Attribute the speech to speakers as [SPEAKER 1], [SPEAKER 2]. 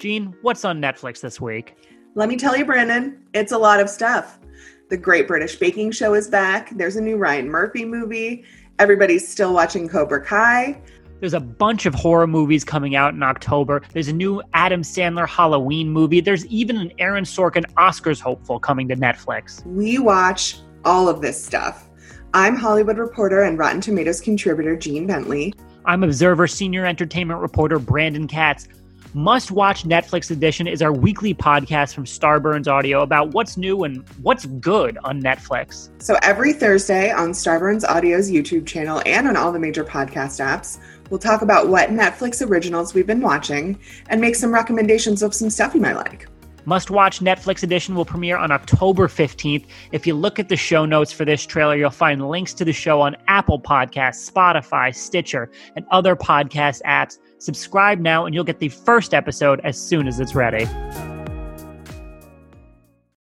[SPEAKER 1] Jean, what's on Netflix this week?
[SPEAKER 2] Let me tell you, Brandon, it's a lot of stuff. The Great British Baking Show is back. There's a new Ryan Murphy movie. Everybody's still watching Cobra Kai.
[SPEAKER 1] There's a bunch of horror movies coming out in October. There's a new Adam Sandler Halloween movie. There's even an Aaron Sorkin Oscars hopeful coming to Netflix.
[SPEAKER 2] We watch all of this stuff. I'm Hollywood reporter and Rotten Tomatoes contributor Jean Bentley.
[SPEAKER 1] I'm Observer senior entertainment reporter Brandon Katz. Must Watch Netflix Edition is our weekly podcast from Starburns Audio about what's new and what's good on Netflix.
[SPEAKER 2] So every Thursday on Starburns Audio's YouTube channel and on all the major podcast apps, we'll talk about what Netflix originals we've been watching and make some recommendations of some stuff you might like.
[SPEAKER 1] Must Watch Netflix Edition will premiere on October 15th. If you look at the show notes for this trailer, you'll find links to the show on Apple Podcasts, Spotify, Stitcher, and other podcast apps. Subscribe now, and you'll get the first episode as soon as it's ready.